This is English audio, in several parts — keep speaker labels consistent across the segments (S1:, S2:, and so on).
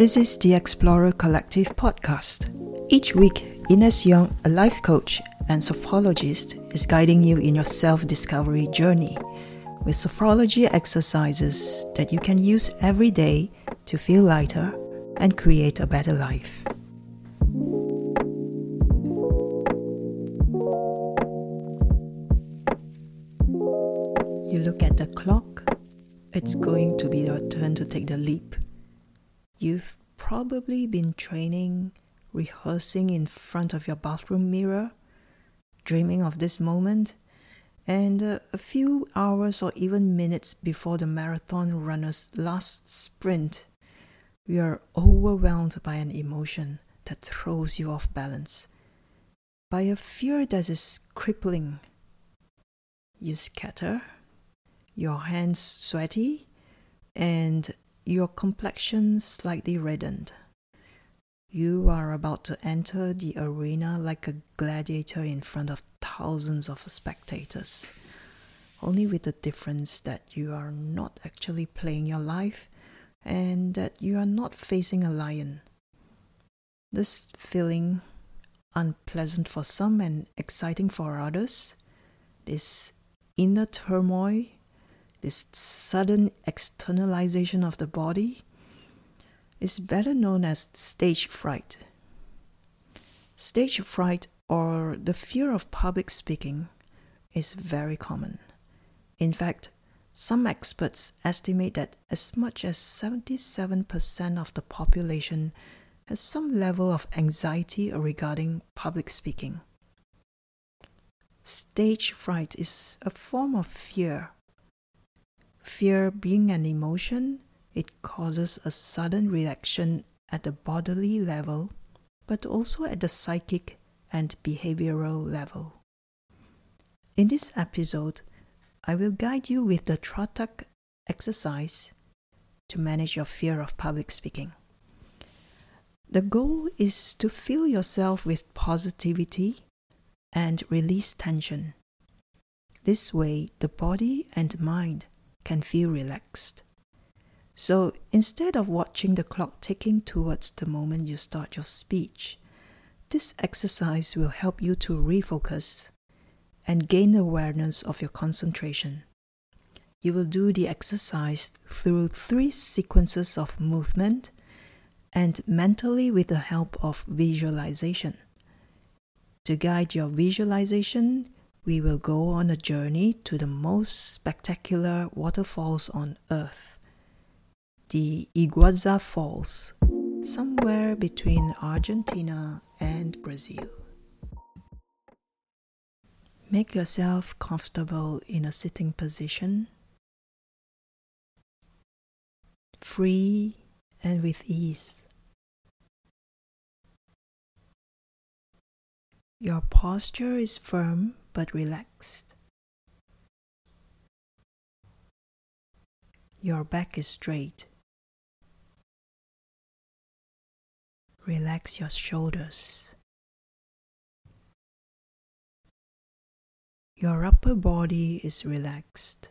S1: This is the Explorer Collective podcast. Each week, Ines Yong, a life coach and sophrologist, is guiding you in your self discovery journey with sophrology exercises that you can use every day to feel lighter and create a better life. You look at the clock, it's going to be your turn to take the leap. You've probably been training, rehearsing in front of your bathroom mirror, dreaming of this moment, and uh, a few hours or even minutes before the marathon runner's last sprint, you are overwhelmed by an emotion that throws you off balance, by a fear that is crippling. You scatter your hands sweaty, and your complexion slightly reddened. You are about to enter the arena like a gladiator in front of thousands of spectators, only with the difference that you are not actually playing your life and that you are not facing a lion. This feeling, unpleasant for some and exciting for others, this inner turmoil this sudden externalization of the body is better known as stage fright. Stage fright, or the fear of public speaking, is very common. In fact, some experts estimate that as much as 77% of the population has some level of anxiety regarding public speaking. Stage fright is a form of fear Fear being an emotion, it causes a sudden reaction at the bodily level, but also at the psychic and behavioral level. In this episode, I will guide you with the Tratak exercise to manage your fear of public speaking. The goal is to fill yourself with positivity and release tension. This way, the body and mind can feel relaxed. So instead of watching the clock ticking towards the moment you start your speech, this exercise will help you to refocus and gain awareness of your concentration. You will do the exercise through three sequences of movement and mentally with the help of visualization. To guide your visualization, we will go on a journey to the most spectacular waterfalls on earth, the Iguazu Falls, somewhere between Argentina and Brazil. Make yourself comfortable in a sitting position, free and with ease. Your posture is firm but relaxed. Your back is straight. Relax your shoulders. Your upper body is relaxed.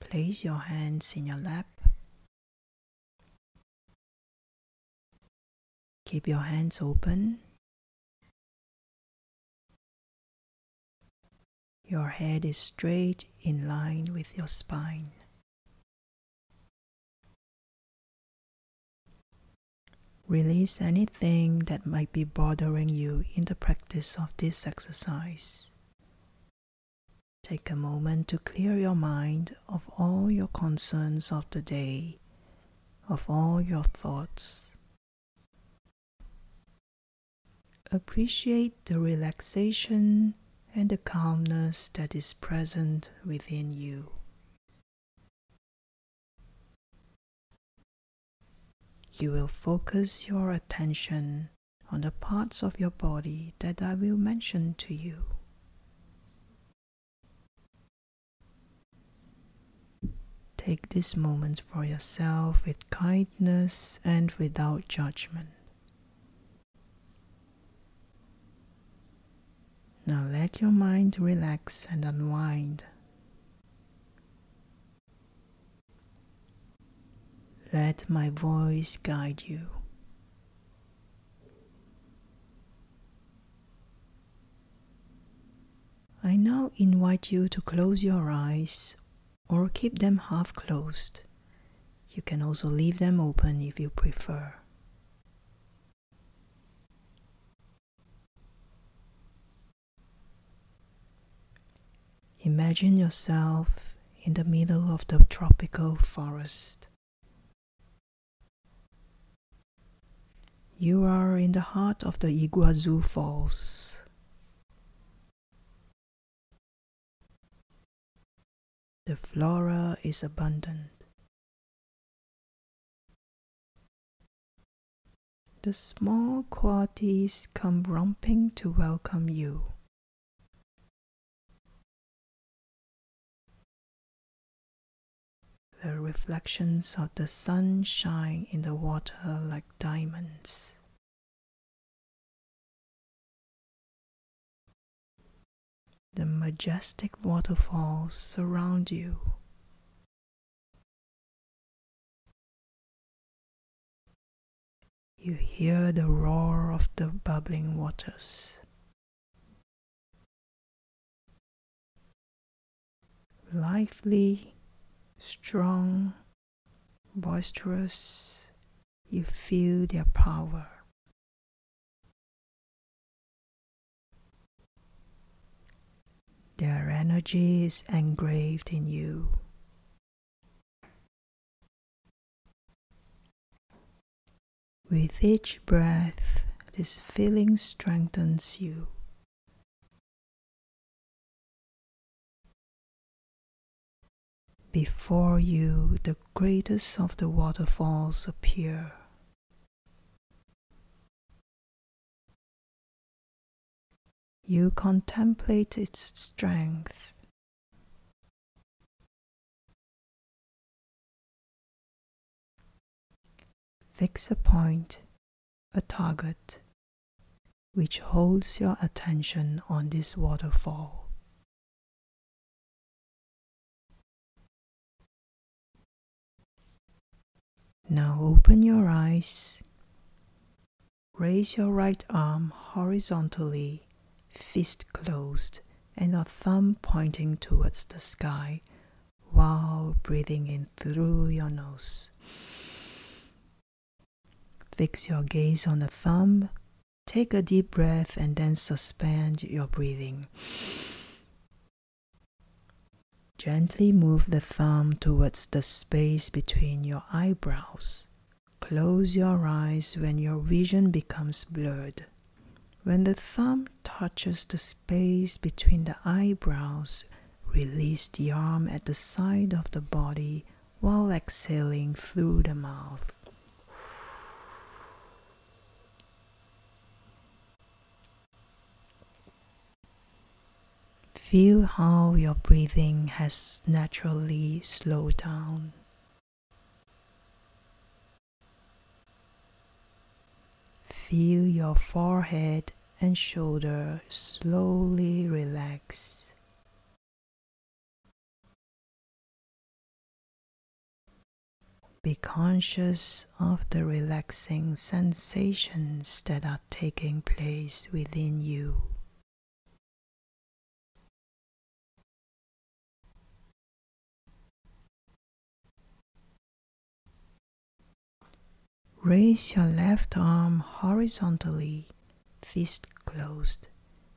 S1: Place your hands in your lap Keep your hands open. Your head is straight in line with your spine. Release anything that might be bothering you in the practice of this exercise. Take a moment to clear your mind of all your concerns of the day, of all your thoughts. appreciate the relaxation and the calmness that is present within you. You will focus your attention on the parts of your body that I will mention to you. Take this moment for yourself with kindness and without judgment. Now let your mind relax and unwind. Let my voice guide you. I now invite you to close your eyes or keep them half closed. You can also leave them open if you prefer. Imagine yourself in the middle of the tropical forest. You are in the heart of the Iguazu Falls. The flora is abundant. The small coatis come romping to welcome you. The reflections of the sun shine in the water like diamonds. The majestic waterfalls surround you. You hear the roar of the bubbling waters. Lively, strong, boisterous, you feel their power. Their energy is engraved in you. With each breath, this feeling strengthens you. Before you, the greatest of the waterfalls appear. You contemplate its strength. Fix a point, a target, which holds your attention on this waterfall. Now open your eyes. Raise your right arm horizontally, fist closed, and your thumb pointing towards the sky while breathing in through your nose. Fix your gaze on the thumb. Take a deep breath and then suspend your breathing. Gently move the thumb towards the space between your eyebrows. Close your eyes when your vision becomes blurred. When the thumb touches the space between the eyebrows, release the arm at the side of the body while exhaling through the mouth. Feel how your breathing has naturally slowed down. Feel your forehead and shoulder slowly relax. Be conscious of the relaxing sensations that are taking place within you. Raise your left arm horizontally, fist closed,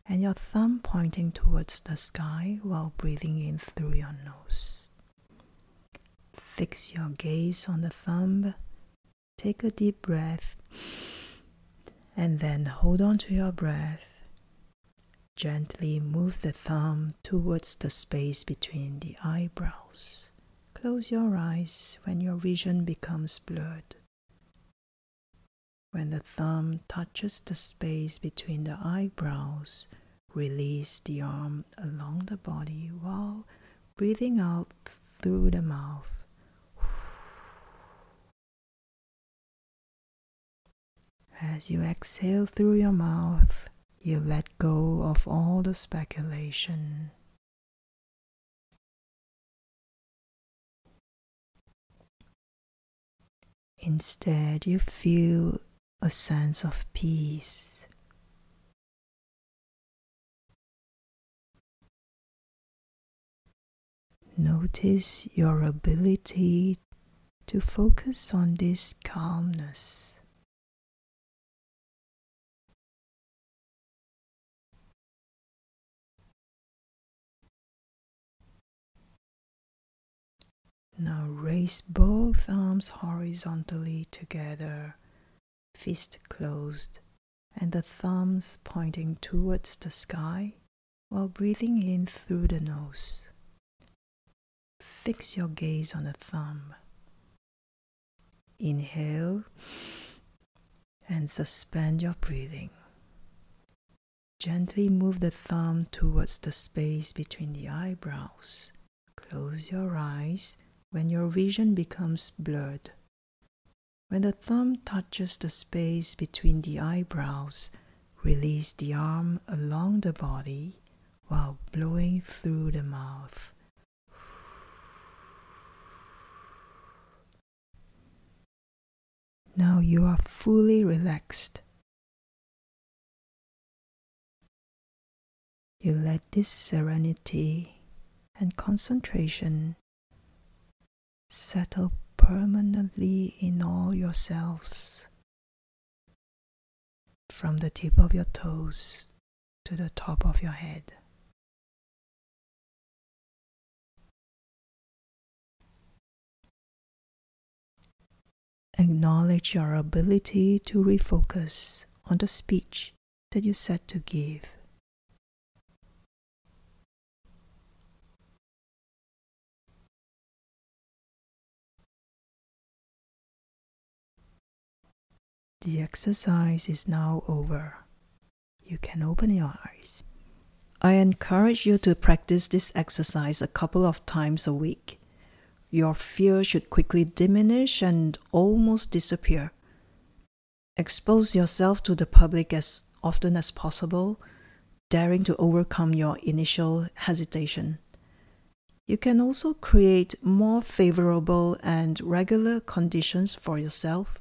S1: and your thumb pointing towards the sky while breathing in through your nose. Fix your gaze on the thumb. Take a deep breath and then hold on to your breath. Gently move the thumb towards the space between the eyebrows. Close your eyes when your vision becomes blurred. When the thumb touches the space between the eyebrows, release the arm along the body while breathing out through the mouth. As you exhale through your mouth, you let go of all the speculation. Instead, you feel a sense of peace. Notice your ability to focus on this calmness. Now raise both arms horizontally together, fist closed, and the thumbs pointing towards the sky while breathing in through the nose. Fix your gaze on the thumb. Inhale and suspend your breathing. Gently move the thumb towards the space between the eyebrows. Close your eyes when your vision becomes blurred. When the thumb touches the space between the eyebrows, release the arm along the body while blowing through the mouth. Now you are fully relaxed. You let this serenity and concentration settle permanently in all your cells, from the tip of your toes to the top of your head. Acknowledge your ability to refocus on the speech that you set to give. The exercise is now over. You can open your eyes. I encourage you to practice this exercise a couple of times a week. Your fear should quickly diminish and almost disappear. Expose yourself to the public as often as possible, daring to overcome your initial hesitation. You can also create more favorable and regular conditions for yourself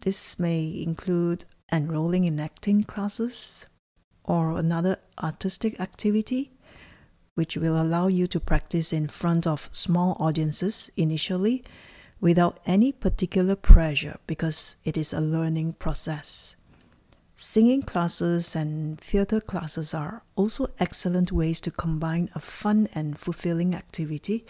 S1: this may include enrolling in acting classes or another artistic activity, which will allow you to practice in front of small audiences initially without any particular pressure because it is a learning process. Singing classes and theater classes are also excellent ways to combine a fun and fulfilling activity,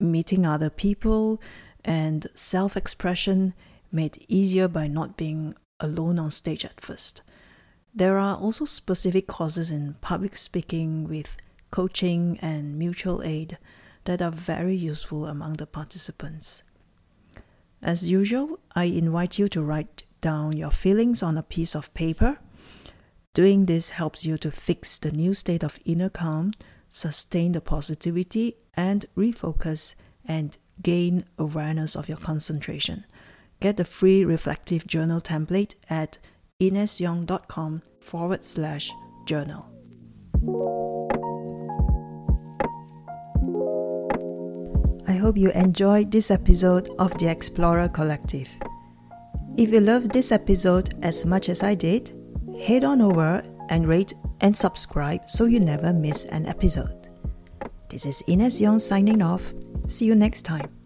S1: meeting other people, and self expression made easier by not being alone on stage at first. There are also specific courses in public speaking with coaching and mutual aid that are very useful among the participants. As usual, I invite you to write down your feelings on a piece of paper. Doing this helps you to fix the new state of inner calm, sustain the positivity, and refocus and gain awareness of your concentration. Get the free reflective journal template at inesyong.com forward slash journal. I hope you enjoyed this episode of the Explorer Collective. If you loved this episode as much as I did, head on over and rate and subscribe so you never miss an episode. This is Ines Yong signing off. See you next time.